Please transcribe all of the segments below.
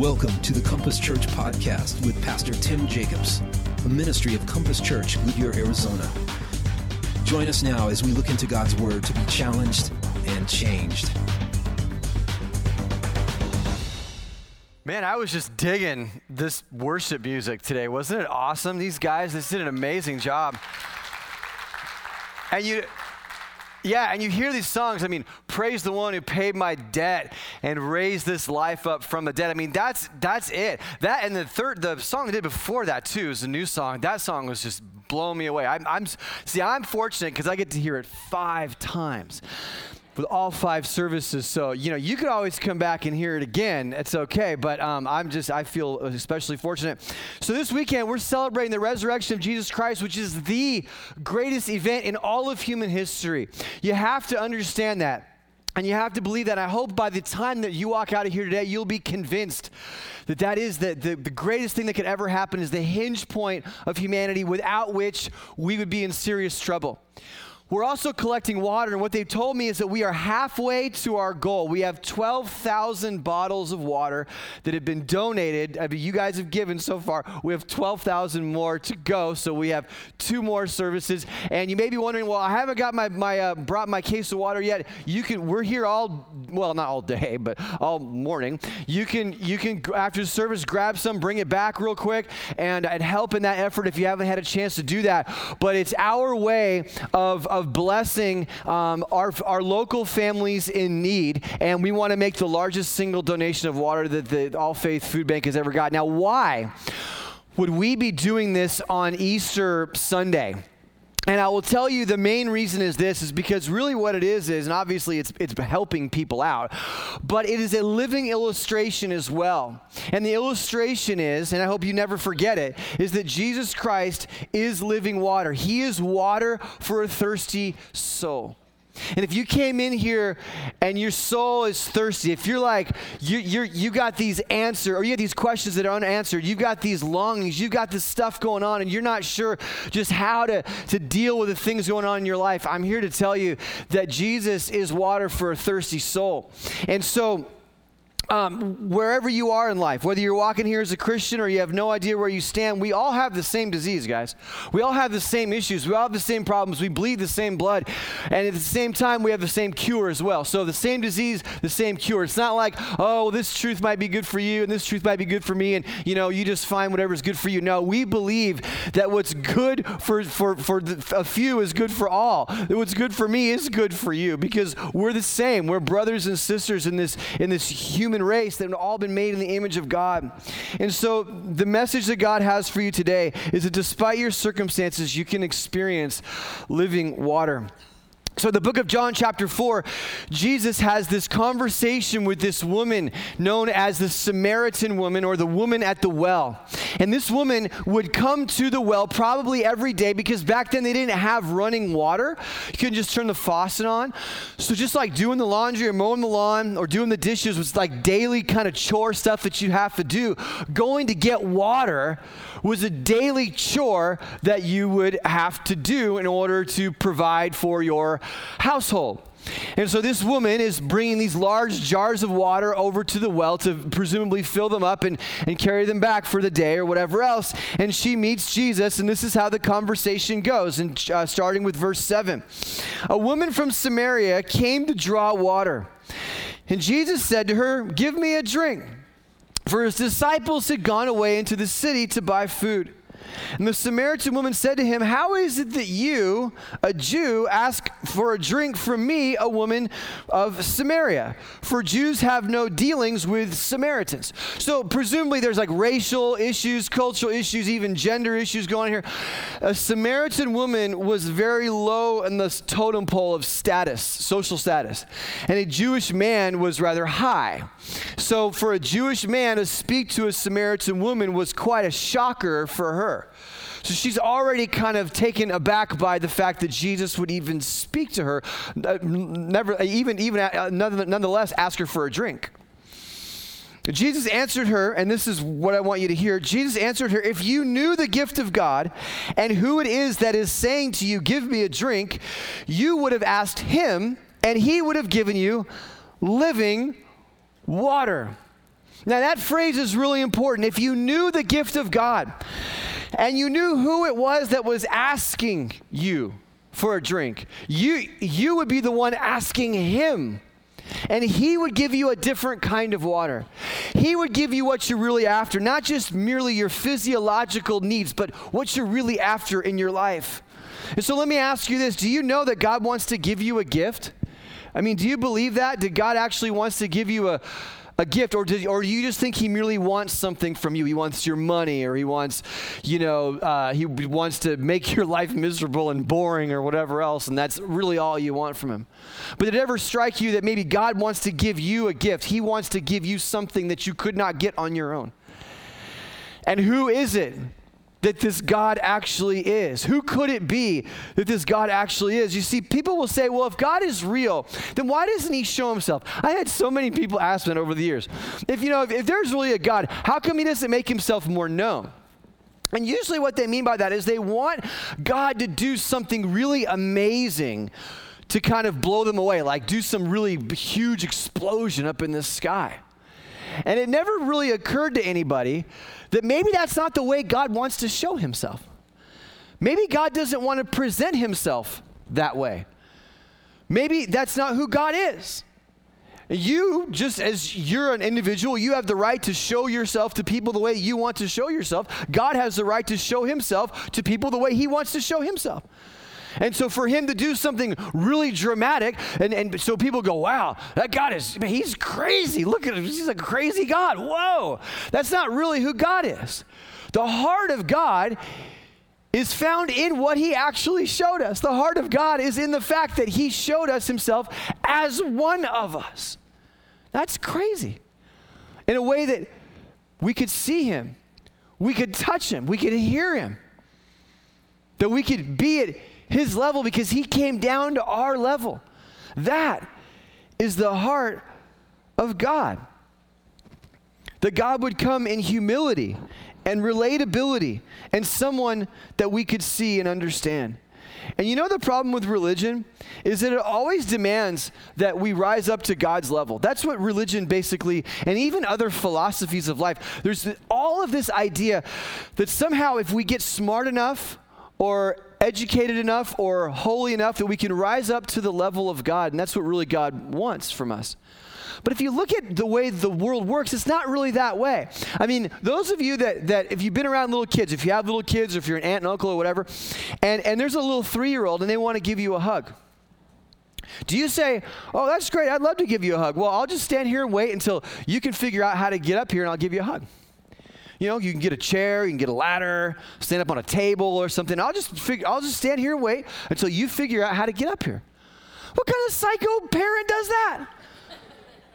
Welcome to the Compass Church podcast with Pastor Tim Jacobs, a ministry of Compass Church, Goodyear, Arizona. Join us now as we look into God's Word to be challenged and changed. Man, I was just digging this worship music today. Wasn't it awesome? These guys, they did an amazing job. And you, yeah, and you hear these songs. I mean, praise the one who paid my debt and raised this life up from the dead. I mean, that's that's it. That and the third, the song they did before that too is a new song. That song was just blowing me away. I'm, I'm see, I'm fortunate because I get to hear it five times with all five services. So, you know, you could always come back and hear it again. It's okay. But um, I'm just, I feel especially fortunate. So, this weekend, we're celebrating the resurrection of Jesus Christ, which is the greatest event in all of human history. You have to understand that. And you have to believe that. I hope by the time that you walk out of here today, you'll be convinced that that is the, the, the, greatest thing that could ever happen, is the hinge point of humanity without which we would be in serious trouble. We're also collecting water, and what they've told me is that we are halfway to our goal. We have 12,000 bottles of water that have been donated. I mean, you guys have given so far. We have 12,000 more to go, so we have two more services. And you may be wondering, well, I haven't got my, my uh, brought my case of water yet. You can. We're here all well, not all day, but all morning. You can you can after the service grab some, bring it back real quick, and and help in that effort if you haven't had a chance to do that. But it's our way of, of of blessing um, our, our local families in need, and we want to make the largest single donation of water that the All Faith Food Bank has ever got. Now, why would we be doing this on Easter Sunday? And I will tell you the main reason is this is because really what it is is, and obviously it's, it's helping people out, but it is a living illustration as well. And the illustration is, and I hope you never forget it, is that Jesus Christ is living water. He is water for a thirsty soul. And if you came in here and your soul is thirsty, if you're like, you, you're, you got these answers, or you got these questions that are unanswered, you've got these longings, you've got this stuff going on, and you're not sure just how to, to deal with the things going on in your life, I'm here to tell you that Jesus is water for a thirsty soul. And so, um, wherever you are in life, whether you're walking here as a Christian or you have no idea where you stand, we all have the same disease, guys. We all have the same issues. We all have the same problems. We bleed the same blood. And at the same time, we have the same cure as well. So the same disease, the same cure. It's not like, oh, this truth might be good for you and this truth might be good for me, and you know, you just find whatever's good for you. No, we believe that what's good for, for, for the, a few is good for all. That what's good for me is good for you because we're the same. We're brothers and sisters in this in this human human race that have all been made in the image of God. And so the message that God has for you today is that despite your circumstances, you can experience living water. So, the book of John, chapter 4, Jesus has this conversation with this woman known as the Samaritan woman or the woman at the well. And this woman would come to the well probably every day because back then they didn't have running water. You couldn't just turn the faucet on. So, just like doing the laundry or mowing the lawn or doing the dishes was like daily kind of chore stuff that you have to do. Going to get water was a daily chore that you would have to do in order to provide for your household. And so this woman is bringing these large jars of water over to the well to presumably fill them up and, and carry them back for the day or whatever else. And she meets Jesus, and this is how the conversation goes. And uh, starting with verse 7 A woman from Samaria came to draw water. And Jesus said to her, Give me a drink. For his disciples had gone away into the city to buy food. And the Samaritan woman said to him, How is it that you, a Jew, ask for a drink from me, a woman of Samaria? For Jews have no dealings with Samaritans. So presumably there's like racial issues, cultural issues, even gender issues going on here. A Samaritan woman was very low in the totem pole of status, social status. And a Jewish man was rather high. So for a Jewish man to speak to a Samaritan woman was quite a shocker for her. So she's already kind of taken aback by the fact that Jesus would even speak to her, uh, never even even uh, nonetheless ask her for a drink. Jesus answered her, and this is what I want you to hear. Jesus answered her, If you knew the gift of God and who it is that is saying to you, Give me a drink, you would have asked him, and he would have given you living water. Now, that phrase is really important. If you knew the gift of God and you knew who it was that was asking you for a drink, you, you would be the one asking him. And he would give you a different kind of water. He would give you what you're really after, not just merely your physiological needs, but what you're really after in your life. And so let me ask you this Do you know that God wants to give you a gift? I mean, do you believe that? Did God actually wants to give you a, a gift, or, did, or do you just think he merely wants something from you? He wants your money, or he wants, you know, uh, he wants to make your life miserable and boring, or whatever else, and that's really all you want from him. But did it ever strike you that maybe God wants to give you a gift? He wants to give you something that you could not get on your own. And who is it that this God actually is? Who could it be that this God actually is? You see, people will say, well, if God is real, then why doesn't he show himself? I had so many people ask me over the years. If you know, if, if there's really a God, how come he doesn't make himself more known? And usually what they mean by that is they want God to do something really amazing to kind of blow them away, like do some really huge explosion up in the sky. And it never really occurred to anybody that maybe that's not the way God wants to show himself. Maybe God doesn't want to present himself that way. Maybe that's not who God is. You, just as you're an individual, you have the right to show yourself to people the way you want to show yourself. God has the right to show himself to people the way he wants to show himself. And so for him to do something really dramatic, and, and so people go, wow, that God is, he's crazy. Look at him. He's a crazy God. Whoa. That's not really who God is. The heart of God is found in what he actually showed us. The heart of God is in the fact that he showed us himself as one of us. That's crazy. In a way that we could see him, we could touch him, we could hear him, that we could be at his level because he came down to our level. That is the heart of God. That God would come in humility and relatability and someone that we could see and understand. And you know the problem with religion is that it always demands that we rise up to God's level. That's what religion basically, and even other philosophies of life, there's all of this idea that somehow if we get smart enough or educated enough or holy enough that we can rise up to the level of God. And that's what really God wants from us. But if you look at the way the world works, it's not really that way. I mean, those of you that, that if you've been around little kids, if you have little kids, or if you're an aunt and uncle or whatever, and, and there's a little three year old and they want to give you a hug. Do you say, Oh, that's great, I'd love to give you a hug? Well, I'll just stand here and wait until you can figure out how to get up here and I'll give you a hug. You know, you can get a chair, you can get a ladder, stand up on a table or something. I'll just figure, I'll just stand here and wait until you figure out how to get up here. What kind of psycho parent does that?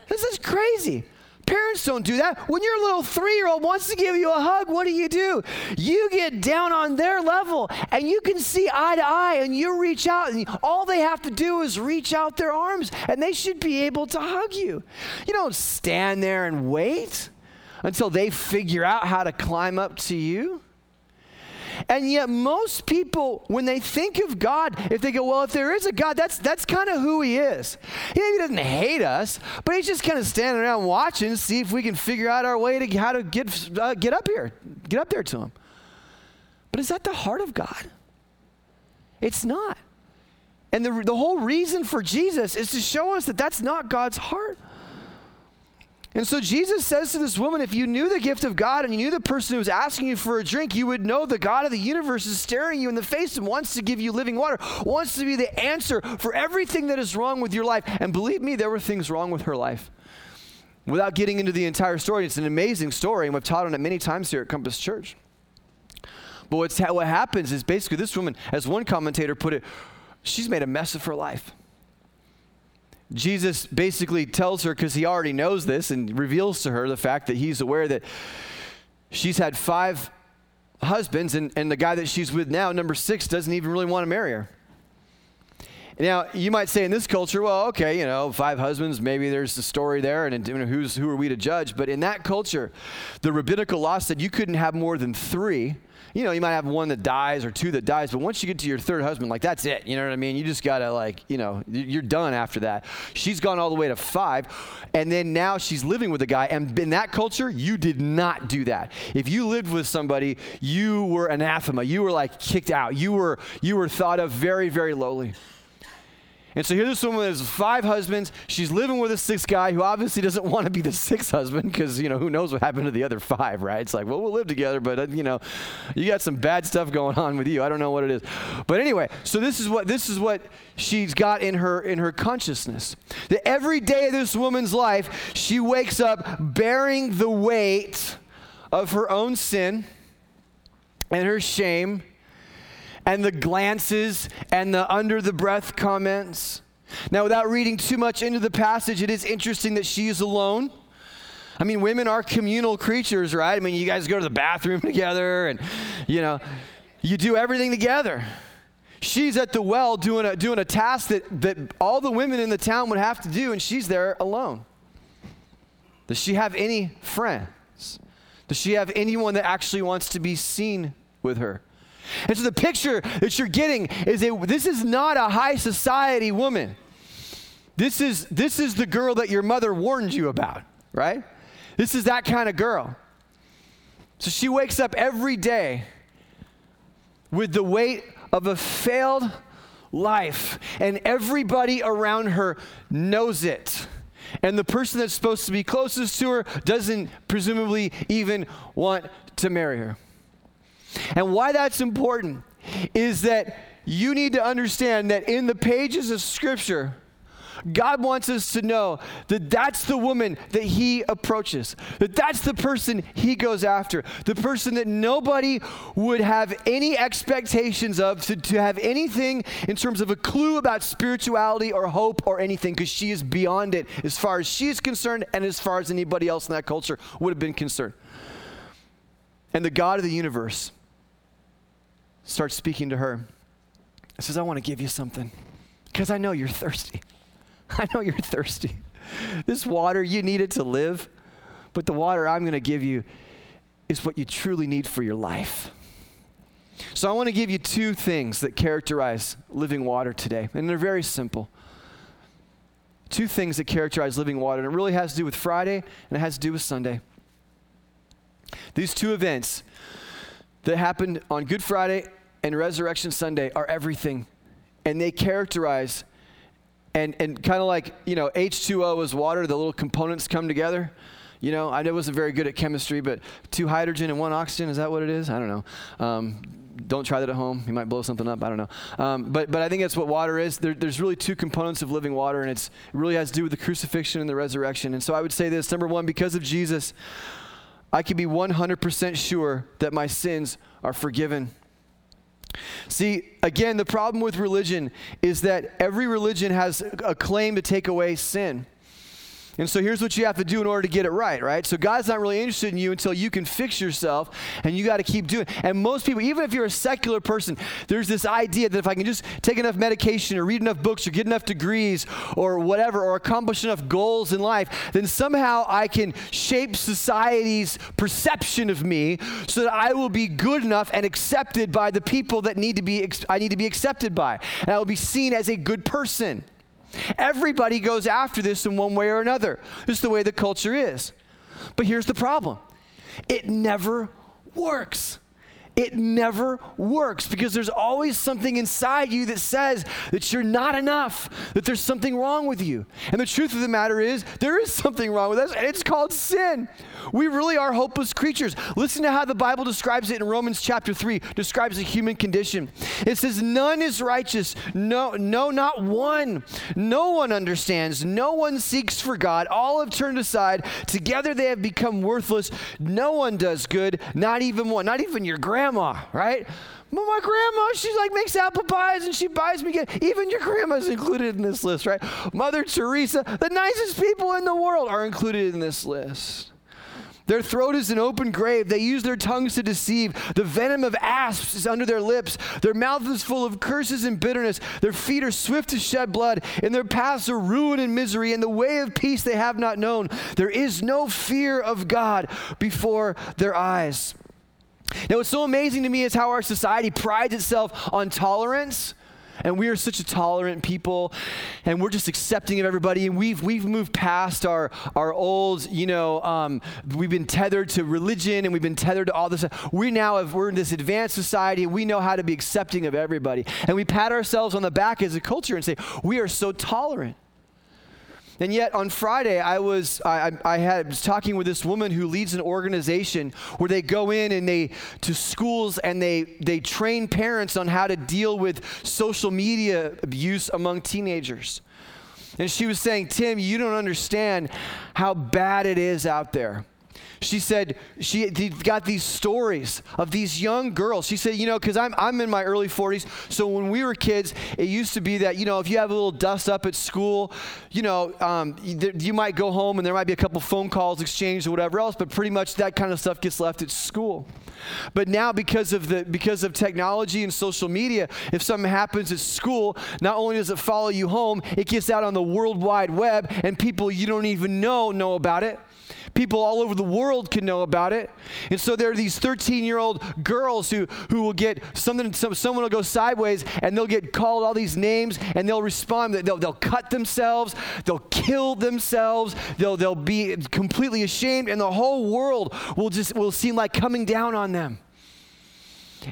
This is crazy. Parents don't do that. When your little three year old wants to give you a hug, what do you do? You get down on their level and you can see eye to eye and you reach out, and all they have to do is reach out their arms and they should be able to hug you. You don't stand there and wait until they figure out how to climb up to you. And yet, most people, when they think of God, if they go, well, if there is a God, that's, that's kind of who He is. He doesn't hate us, but He's just kind of standing around watching, see if we can figure out our way to how to get, uh, get up here, get up there to Him. But is that the heart of God? It's not. And the, the whole reason for Jesus is to show us that that's not God's heart. And so Jesus says to this woman, if you knew the gift of God and you knew the person who was asking you for a drink, you would know the God of the universe is staring you in the face and wants to give you living water, wants to be the answer for everything that is wrong with your life. And believe me, there were things wrong with her life. Without getting into the entire story, it's an amazing story, and we've taught on it many times here at Compass Church. But what's, what happens is basically this woman, as one commentator put it, she's made a mess of her life. Jesus basically tells her, because he already knows this, and reveals to her the fact that he's aware that she's had five husbands, and, and the guy that she's with now, number six, doesn't even really want to marry her. Now, you might say in this culture, well, okay, you know, five husbands, maybe there's a story there, and know, who's, who are we to judge? But in that culture, the rabbinical law said you couldn't have more than three you know, you might have one that dies or two that dies, but once you get to your third husband, like that's it. You know what I mean? You just gotta like, you know, you're done after that. She's gone all the way to five, and then now she's living with a guy. And in that culture, you did not do that. If you lived with somebody, you were anathema. You were like kicked out. You were you were thought of very very lowly. And so here this woman has five husbands. She's living with a sixth guy who obviously doesn't want to be the sixth husband because, you know, who knows what happened to the other five, right? It's like, well, we'll live together, but, uh, you know, you got some bad stuff going on with you. I don't know what it is. But anyway, so this is what this is what she's got in her in her consciousness. That every day of this woman's life, she wakes up bearing the weight of her own sin and her shame and the glances and the under the breath comments. Now, without reading too much into the passage, it is interesting that she is alone. I mean, women are communal creatures, right? I mean, you guys go to the bathroom together and, you know, you do everything together. She's at the well doing a, doing a task that, that all the women in the town would have to do, and she's there alone. Does she have any friends? Does she have anyone that actually wants to be seen with her? And so the picture that you're getting is a, this is not a high society woman. This is, this is the girl that your mother warned you about, right? This is that kind of girl. So she wakes up every day with the weight of a failed life, and everybody around her knows it. And the person that's supposed to be closest to her doesn't presumably even want to marry her. And why that's important is that you need to understand that in the pages of Scripture, God wants us to know that that's the woman that he approaches, that that's the person he goes after, the person that nobody would have any expectations of to, to have anything in terms of a clue about spirituality or hope or anything, because she is beyond it as far as she is concerned and as far as anybody else in that culture would have been concerned. And the God of the universe starts speaking to her. He says, I want to give you something because I know you're thirsty. I know you're thirsty. This water, you need it to live, but the water I'm going to give you is what you truly need for your life. So I want to give you two things that characterize living water today, and they're very simple. Two things that characterize living water, and it really has to do with Friday and it has to do with Sunday. These two events that happened on Good Friday and Resurrection Sunday are everything. And they characterize, and, and kind of like, you know, H2O is water, the little components come together. You know, I wasn't very good at chemistry, but two hydrogen and one oxygen, is that what it is? I don't know. Um, don't try that at home. You might blow something up. I don't know. Um, but, but I think that's what water is. There, there's really two components of living water, and it really has to do with the crucifixion and the resurrection. And so I would say this number one, because of Jesus, I can be 100% sure that my sins are forgiven. See, again, the problem with religion is that every religion has a claim to take away sin. And so here's what you have to do in order to get it right, right? So God's not really interested in you until you can fix yourself, and you got to keep doing. And most people, even if you're a secular person, there's this idea that if I can just take enough medication or read enough books or get enough degrees or whatever or accomplish enough goals in life, then somehow I can shape society's perception of me so that I will be good enough and accepted by the people that need to be I need to be accepted by, and I will be seen as a good person. Everybody goes after this in one way or another. Is the way the culture is. But here's the problem it never works. It never works because there's always something inside you that says that you're not enough, that there's something wrong with you. And the truth of the matter is, there is something wrong with us, and it's called sin. We really are hopeless creatures. Listen to how the Bible describes it in Romans chapter 3, describes the human condition. It says, None is righteous, no, no, not one. No one understands, no one seeks for God. All have turned aside. Together they have become worthless. No one does good, not even one, not even your grandma, right? Well, my grandma, she's like makes apple pies and she buys me. Get, even your grandma's included in this list, right? Mother Teresa, the nicest people in the world are included in this list. Their throat is an open grave. They use their tongues to deceive. The venom of asps is under their lips. Their mouth is full of curses and bitterness. Their feet are swift to shed blood. In their paths are ruin and misery. In the way of peace they have not known. There is no fear of God before their eyes. Now, what's so amazing to me is how our society prides itself on tolerance and we are such a tolerant people and we're just accepting of everybody and we've we've moved past our our old you know um, we've been tethered to religion and we've been tethered to all this we now have we're in this advanced society and we know how to be accepting of everybody. And we pat ourselves on the back as a culture and say we are so tolerant and yet on Friday, I was I, I had was talking with this woman who leads an organization where they go in and they to schools and they they train parents on how to deal with social media abuse among teenagers. And she was saying, Tim, you don't understand how bad it is out there she said she got these stories of these young girls. She said, you know, because I'm, I'm in my early 40s, so when we were kids, it used to be that, you know, if you have a little dust up at school, you know, um, you, you might go home and there might be a couple phone calls exchanged or whatever else, but pretty much that kind of stuff gets left at school. But now because of the because of technology and social media, if something happens at school, not only does it follow you home, it gets out on the world wide web and people you don't even know know about it. People all over the world can know about it. And so there are these 13 year old girls who, who will get something, some, someone will go sideways and they'll get called all these names and they'll respond. They'll, they'll cut themselves, they'll kill themselves, they'll, they'll be completely ashamed, and the whole world will just will seem like coming down on them.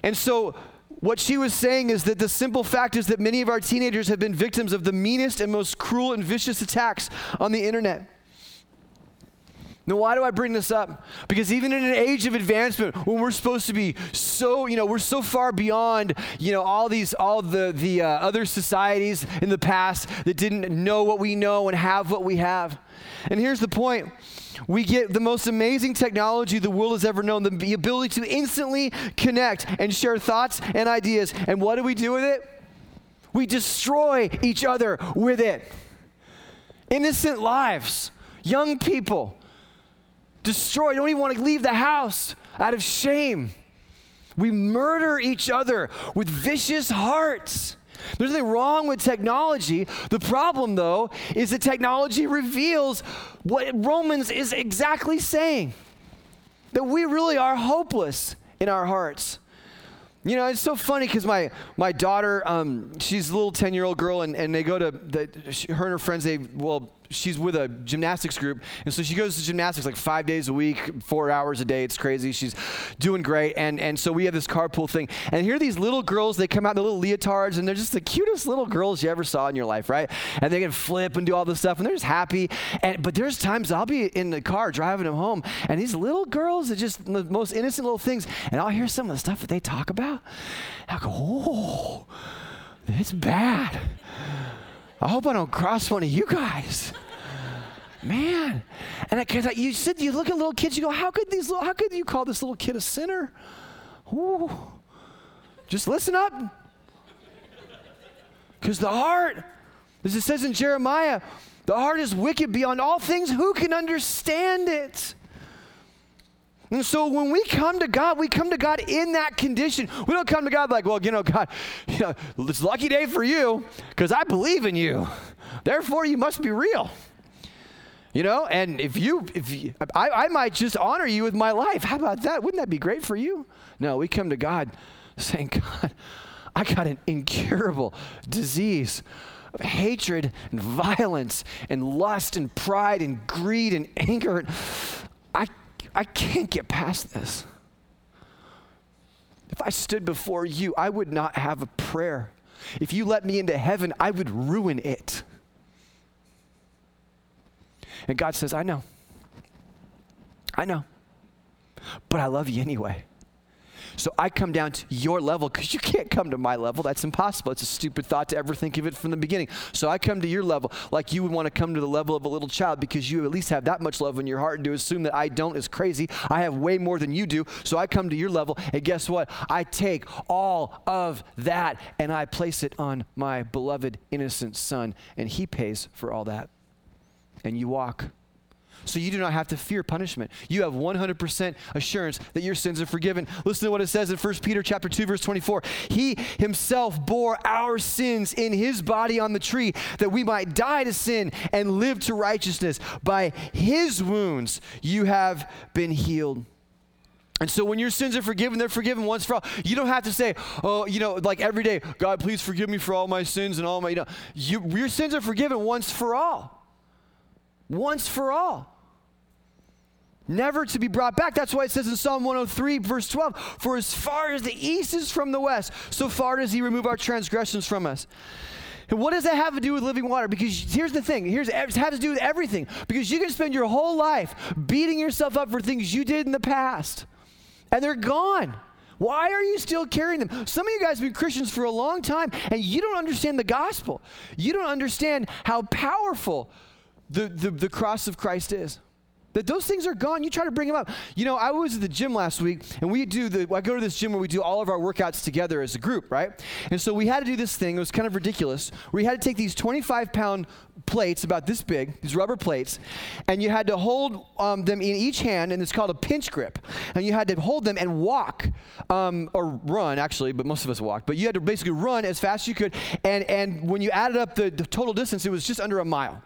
And so what she was saying is that the simple fact is that many of our teenagers have been victims of the meanest and most cruel and vicious attacks on the internet. Now, why do I bring this up? Because even in an age of advancement, when we're supposed to be so, you know, we're so far beyond, you know, all these, all the the uh, other societies in the past that didn't know what we know and have what we have. And here's the point: we get the most amazing technology the world has ever known, the ability to instantly connect and share thoughts and ideas. And what do we do with it? We destroy each other with it. Innocent lives, young people destroy, don't even want to leave the house out of shame. We murder each other with vicious hearts. There's nothing wrong with technology. The problem, though, is that technology reveals what Romans is exactly saying that we really are hopeless in our hearts. You know, it's so funny because my, my daughter, um, she's a little 10 year old girl, and, and they go to, the, her and her friends, they, well, she's with a gymnastics group, and so she goes to gymnastics like five days a week, four hours a day. It's crazy. She's doing great, and and so we have this carpool thing. And here are these little girls. They come out in the little leotards, and they're just the cutest little girls you ever saw in your life, right? And they can flip and do all this stuff, and they're just happy. And but there's times I'll be in the car driving them home, and these little girls are just the most innocent little things, and I'll hear some of the stuff that they talk about. I'll go, oh, it's bad. I hope I don't cross one of you guys. Man, and because you said you look at little kids, you go, how could these? Little, how could you call this little kid a sinner? Ooh, just listen up, because the heart, as it says in Jeremiah, the heart is wicked beyond all things. Who can understand it? And so when we come to God, we come to God in that condition. We don't come to God like, well, you know, God, you know, it's lucky day for you because I believe in you. Therefore, you must be real. You know, and if you, if you, I, I might just honor you with my life. How about that? Wouldn't that be great for you? No, we come to God saying, God, I got an incurable disease of hatred and violence and lust and pride and greed and anger. I, I can't get past this. If I stood before you, I would not have a prayer. If you let me into heaven, I would ruin it. And God says, I know. I know. But I love you anyway. So I come down to your level because you can't come to my level. That's impossible. It's a stupid thought to ever think of it from the beginning. So I come to your level like you would want to come to the level of a little child because you at least have that much love in your heart. And to assume that I don't is crazy. I have way more than you do. So I come to your level. And guess what? I take all of that and I place it on my beloved innocent son. And he pays for all that and you walk so you do not have to fear punishment. You have 100% assurance that your sins are forgiven. Listen to what it says in 1 Peter chapter 2 verse 24. He himself bore our sins in his body on the tree that we might die to sin and live to righteousness. By his wounds you have been healed. And so when your sins are forgiven, they're forgiven once for all. You don't have to say, oh, you know, like every day, God, please forgive me for all my sins and all my, you know, you, your sins are forgiven once for all. Once for all. Never to be brought back. That's why it says in Psalm 103, verse 12, For as far as the east is from the west, so far does he remove our transgressions from us. And what does that have to do with living water? Because here's the thing. Here's it has to do with everything. Because you can spend your whole life beating yourself up for things you did in the past and they're gone. Why are you still carrying them? Some of you guys have been Christians for a long time and you don't understand the gospel. You don't understand how powerful the, the, the cross of Christ is. That those things are gone. You try to bring them up. You know, I was at the gym last week, and we do the. I go to this gym where we do all of our workouts together as a group, right? And so we had to do this thing. It was kind of ridiculous. We had to take these 25 pound plates, about this big, these rubber plates, and you had to hold um, them in each hand, and it's called a pinch grip. And you had to hold them and walk, um, or run actually, but most of us walked. But you had to basically run as fast as you could, and and when you added up the, the total distance, it was just under a mile.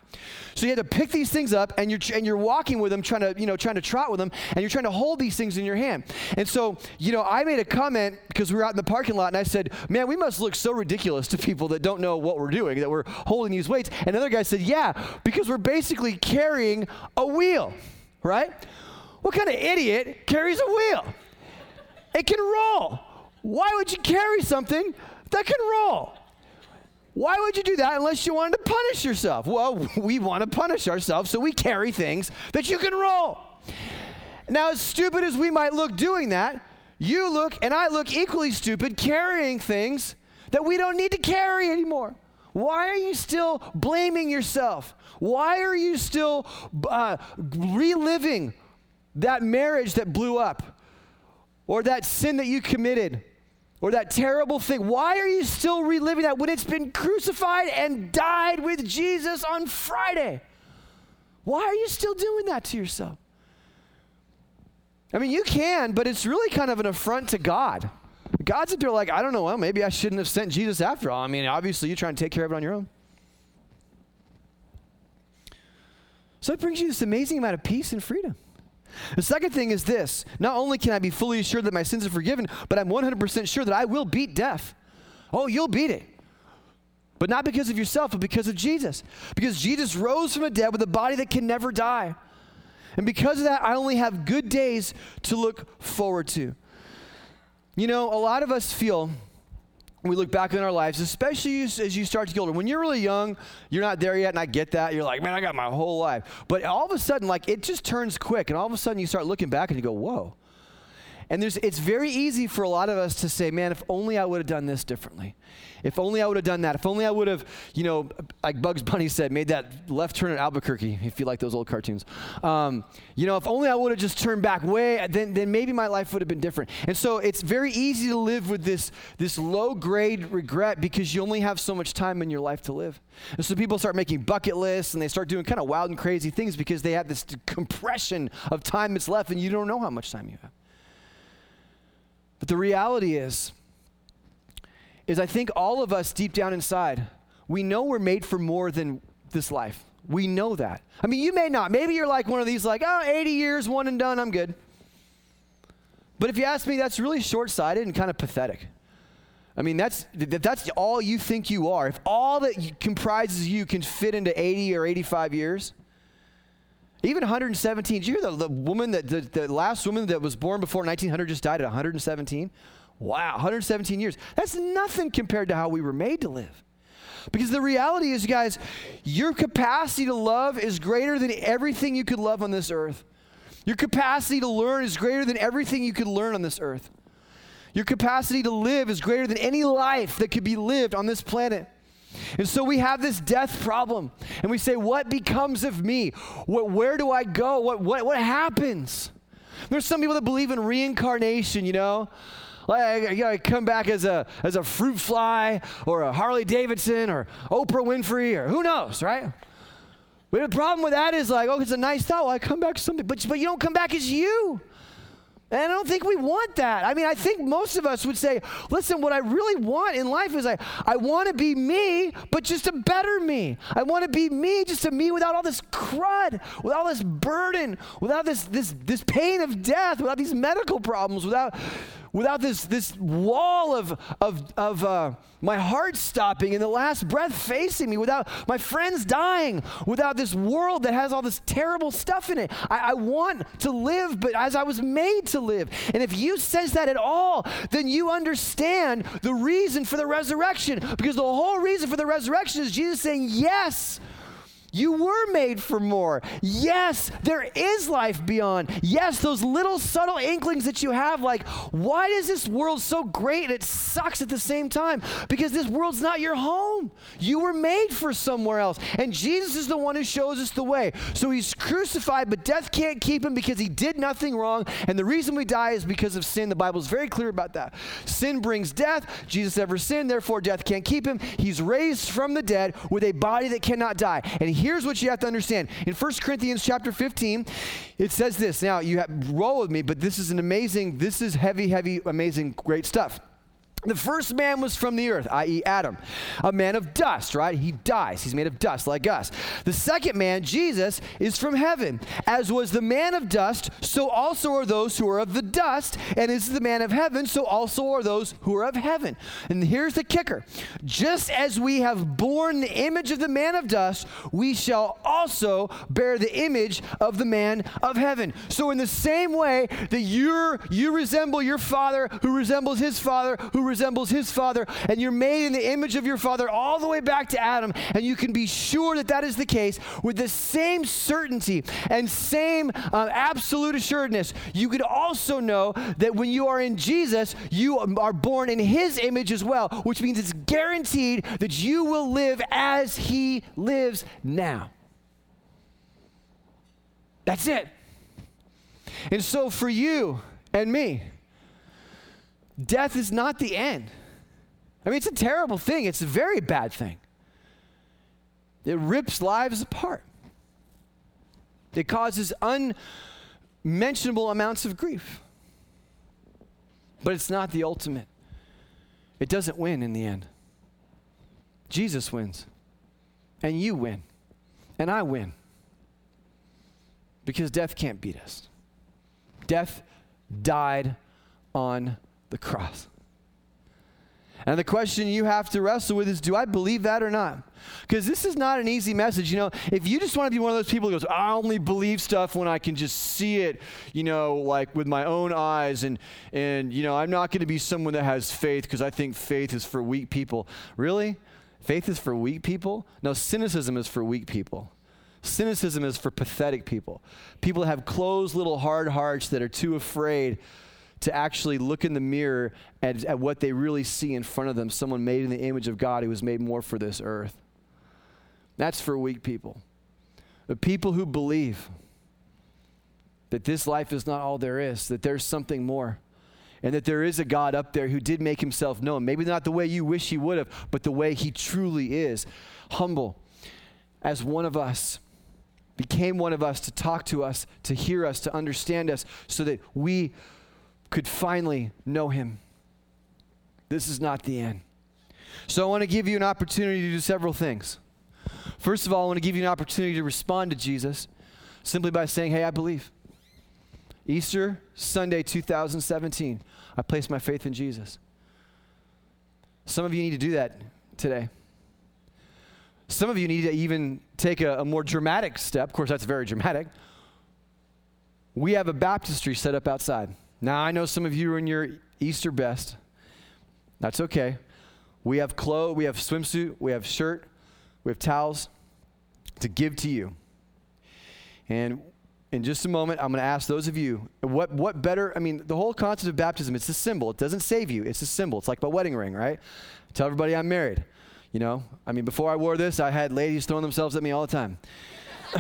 So you had to pick these things up, and you're and you're walking with them, trying to you know trying to trot with them, and you're trying to hold these things in your hand. And so you know, I made a comment because we were out in the parking lot, and I said, "Man, we must look so ridiculous to people that don't know what we're doing, that we're holding these weights." And another guy said, "Yeah, because we're basically carrying a wheel, right? What kind of idiot carries a wheel? It can roll. Why would you carry something that can roll?" Why would you do that unless you wanted to punish yourself? Well, we want to punish ourselves, so we carry things that you can roll. Now, as stupid as we might look doing that, you look and I look equally stupid carrying things that we don't need to carry anymore. Why are you still blaming yourself? Why are you still uh, reliving that marriage that blew up or that sin that you committed? or that terrible thing. Why are you still reliving that when it's been crucified and died with Jesus on Friday? Why are you still doing that to yourself? I mean, you can, but it's really kind of an affront to God. God's up there like, I don't know, well, maybe I shouldn't have sent Jesus after all. I mean, obviously, you're trying to take care of it on your own. So it brings you this amazing amount of peace and freedom. The second thing is this not only can I be fully assured that my sins are forgiven, but I'm 100% sure that I will beat death. Oh, you'll beat it. But not because of yourself, but because of Jesus. Because Jesus rose from the dead with a body that can never die. And because of that, I only have good days to look forward to. You know, a lot of us feel we look back in our lives, especially as you start to get older. When you're really young, you're not there yet, and I get that. You're like, man, I got my whole life. But all of a sudden, like, it just turns quick, and all of a sudden you start looking back and you go, whoa. And there's, it's very easy for a lot of us to say, man, if only I would have done this differently. If only I would have done that. If only I would have, you know, like Bugs Bunny said, made that left turn at Albuquerque, if you like those old cartoons. Um, you know, if only I would have just turned back way, then, then maybe my life would have been different. And so it's very easy to live with this, this low grade regret because you only have so much time in your life to live. And so people start making bucket lists and they start doing kind of wild and crazy things because they have this compression of time that's left and you don't know how much time you have. But the reality is, is I think all of us deep down inside, we know we're made for more than this life. We know that. I mean, you may not. Maybe you're like one of these, like, oh, 80 years, one and done, I'm good. But if you ask me, that's really short sighted and kind of pathetic. I mean, that's, that's all you think you are. If all that comprises you can fit into 80 or 85 years, even 117. Did you hear the, the woman that the, the last woman that was born before 1900 just died at 117? Wow, 117 years. That's nothing compared to how we were made to live. Because the reality is, guys, your capacity to love is greater than everything you could love on this earth. Your capacity to learn is greater than everything you could learn on this earth. Your capacity to live is greater than any life that could be lived on this planet. And so we have this death problem. And we say, What becomes of me? What, where do I go? What, what, what happens? There's some people that believe in reincarnation, you know? Like, you know, come back as a, as a fruit fly or a Harley Davidson or Oprah Winfrey or who knows, right? But the problem with that is like, oh, it's a nice thought. Well, I come back something, but, but you don't come back as you. And I don't think we want that. I mean, I think most of us would say, listen, what I really want in life is I, I want to be me, but just a better me. I want to be me, just a me without all this crud, without all this burden, without this, this, this pain of death, without these medical problems, without without this, this wall of, of, of uh, my heart stopping and the last breath facing me, without my friends dying, without this world that has all this terrible stuff in it. I, I want to live, but as I was made to live. And if you sense that at all, then you understand the reason for the resurrection. Because the whole reason for the resurrection is Jesus saying, Yes. You were made for more. Yes, there is life beyond. Yes, those little subtle inklings that you have, like, why is this world so great and it sucks at the same time? Because this world's not your home. You were made for somewhere else. And Jesus is the one who shows us the way. So he's crucified, but death can't keep him because he did nothing wrong. And the reason we die is because of sin. The Bible is very clear about that. Sin brings death. Jesus never sinned, therefore death can't keep him. He's raised from the dead with a body that cannot die. And here's what you have to understand. In 1 Corinthians chapter 15, it says this. Now, you have, roll with me, but this is an amazing, this is heavy, heavy, amazing, great stuff. The first man was from the earth, i.e., Adam, a man of dust, right? He dies. He's made of dust like us. The second man, Jesus, is from heaven. As was the man of dust, so also are those who are of the dust, and is the man of heaven, so also are those who are of heaven. And here's the kicker just as we have borne the image of the man of dust, we shall also bear the image of the man of heaven. So, in the same way that you you resemble your father, who resembles his father, who resembles his father, and you're made in the image of your father all the way back to Adam, and you can be sure that that is the case with the same certainty and same uh, absolute assuredness. You could also know that when you are in Jesus, you are born in his image as well, which means it's guaranteed that you will live as he lives now. That's it. And so for you and me, death is not the end. I mean, it's a terrible thing, it's a very bad thing. It rips lives apart, it causes unmentionable amounts of grief. But it's not the ultimate, it doesn't win in the end. Jesus wins, and you win, and I win. Because death can't beat us. Death died on the cross. And the question you have to wrestle with is do I believe that or not? Because this is not an easy message. You know, if you just want to be one of those people who goes, I only believe stuff when I can just see it, you know, like with my own eyes, and, and you know, I'm not going to be someone that has faith because I think faith is for weak people. Really? Faith is for weak people? No, cynicism is for weak people. Cynicism is for pathetic people. People that have closed little hard hearts that are too afraid to actually look in the mirror at, at what they really see in front of them someone made in the image of God who was made more for this earth. That's for weak people. The people who believe that this life is not all there is, that there's something more, and that there is a God up there who did make himself known. Maybe not the way you wish he would have, but the way he truly is. Humble as one of us, became one of us to talk to us, to hear us, to understand us, so that we could finally know him. This is not the end. So I want to give you an opportunity to do several things. First of all, I want to give you an opportunity to respond to Jesus simply by saying, Hey, I believe. Easter Sunday 2017, I place my faith in Jesus. Some of you need to do that today. Some of you need to even take a, a more dramatic step. Of course, that's very dramatic. We have a baptistry set up outside. Now, I know some of you are in your Easter best. That's okay. We have clothes, we have swimsuit, we have shirt, we have towels to give to you. And in just a moment, I'm going to ask those of you what, what better, I mean, the whole concept of baptism, it's a symbol. It doesn't save you, it's a symbol. It's like my wedding ring, right? I tell everybody I'm married. You know, I mean, before I wore this, I had ladies throwing themselves at me all the time.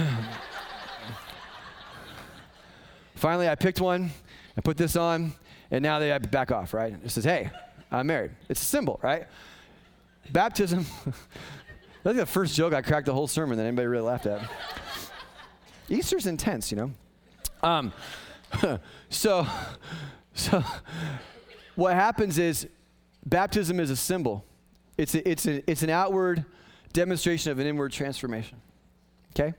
Finally, I picked one I put this on, and now they back off, right? It says, hey, I'm married. It's a symbol, right? Baptism, That's the first joke I cracked the whole sermon that anybody really laughed at. Easter's intense, you know. Um, so, so what happens is baptism is a symbol. It's a, it's a, it's an outward demonstration of an inward transformation. Okay?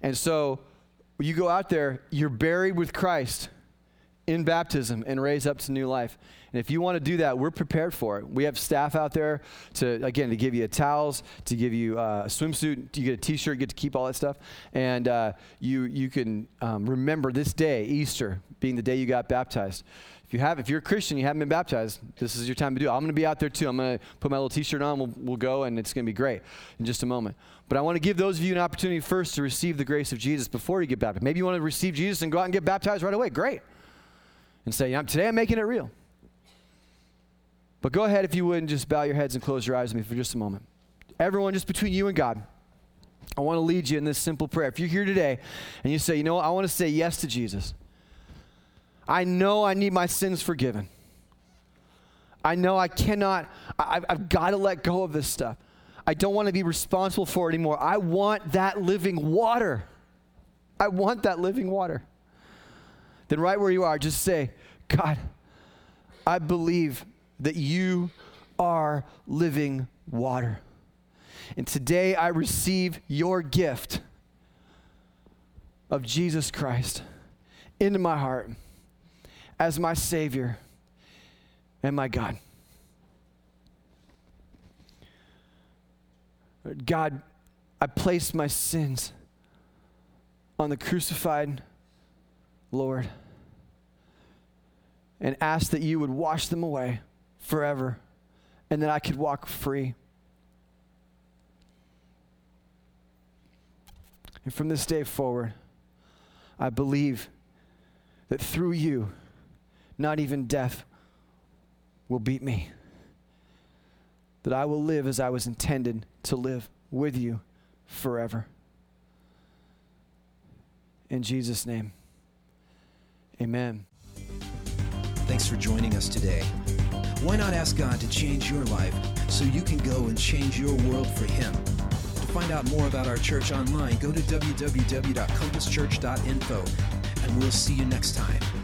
And so you go out there, you're buried with Christ in baptism and raised up to new life. And if you want to do that, we're prepared for it. We have staff out there to, again, to give you towels, to give you uh, a swimsuit, you get a t-shirt, you get to keep all that stuff. And uh, you, you can um, remember this day, Easter, being the day you got baptized. If you have, if you're a Christian, you haven't been baptized, this is your time to do it. I'm going to be out there too. I'm going to put my little t-shirt on. We'll, we'll go, and it's going to be great in just a moment. But I want to give those of you an opportunity first to receive the grace of Jesus before you get baptized. Maybe you want to receive Jesus and go out and get baptized right away. Great. And say, today I'm making it real. But go ahead, if you would, and just bow your heads and close your eyes with me for just a moment. Everyone, just between you and God, I want to lead you in this simple prayer. If you're here today and you say, you know what, I want to say yes to Jesus, I know I need my sins forgiven. I know I cannot, I, I've got to let go of this stuff. I don't want to be responsible for it anymore. I want that living water. I want that living water. Then, right where you are, just say, God, I believe that you are living water. And today I receive your gift of Jesus Christ into my heart as my Savior and my God. God, I place my sins on the crucified Lord and ask that you would wash them away forever and that I could walk free. And from this day forward, I believe that through you, not even death will beat me. That I will live as I was intended to live with you forever. In Jesus' name, amen. Thanks for joining us today. Why not ask God to change your life so you can go and change your world for Him? To find out more about our church online, go to www.compasschurch.info, and we'll see you next time.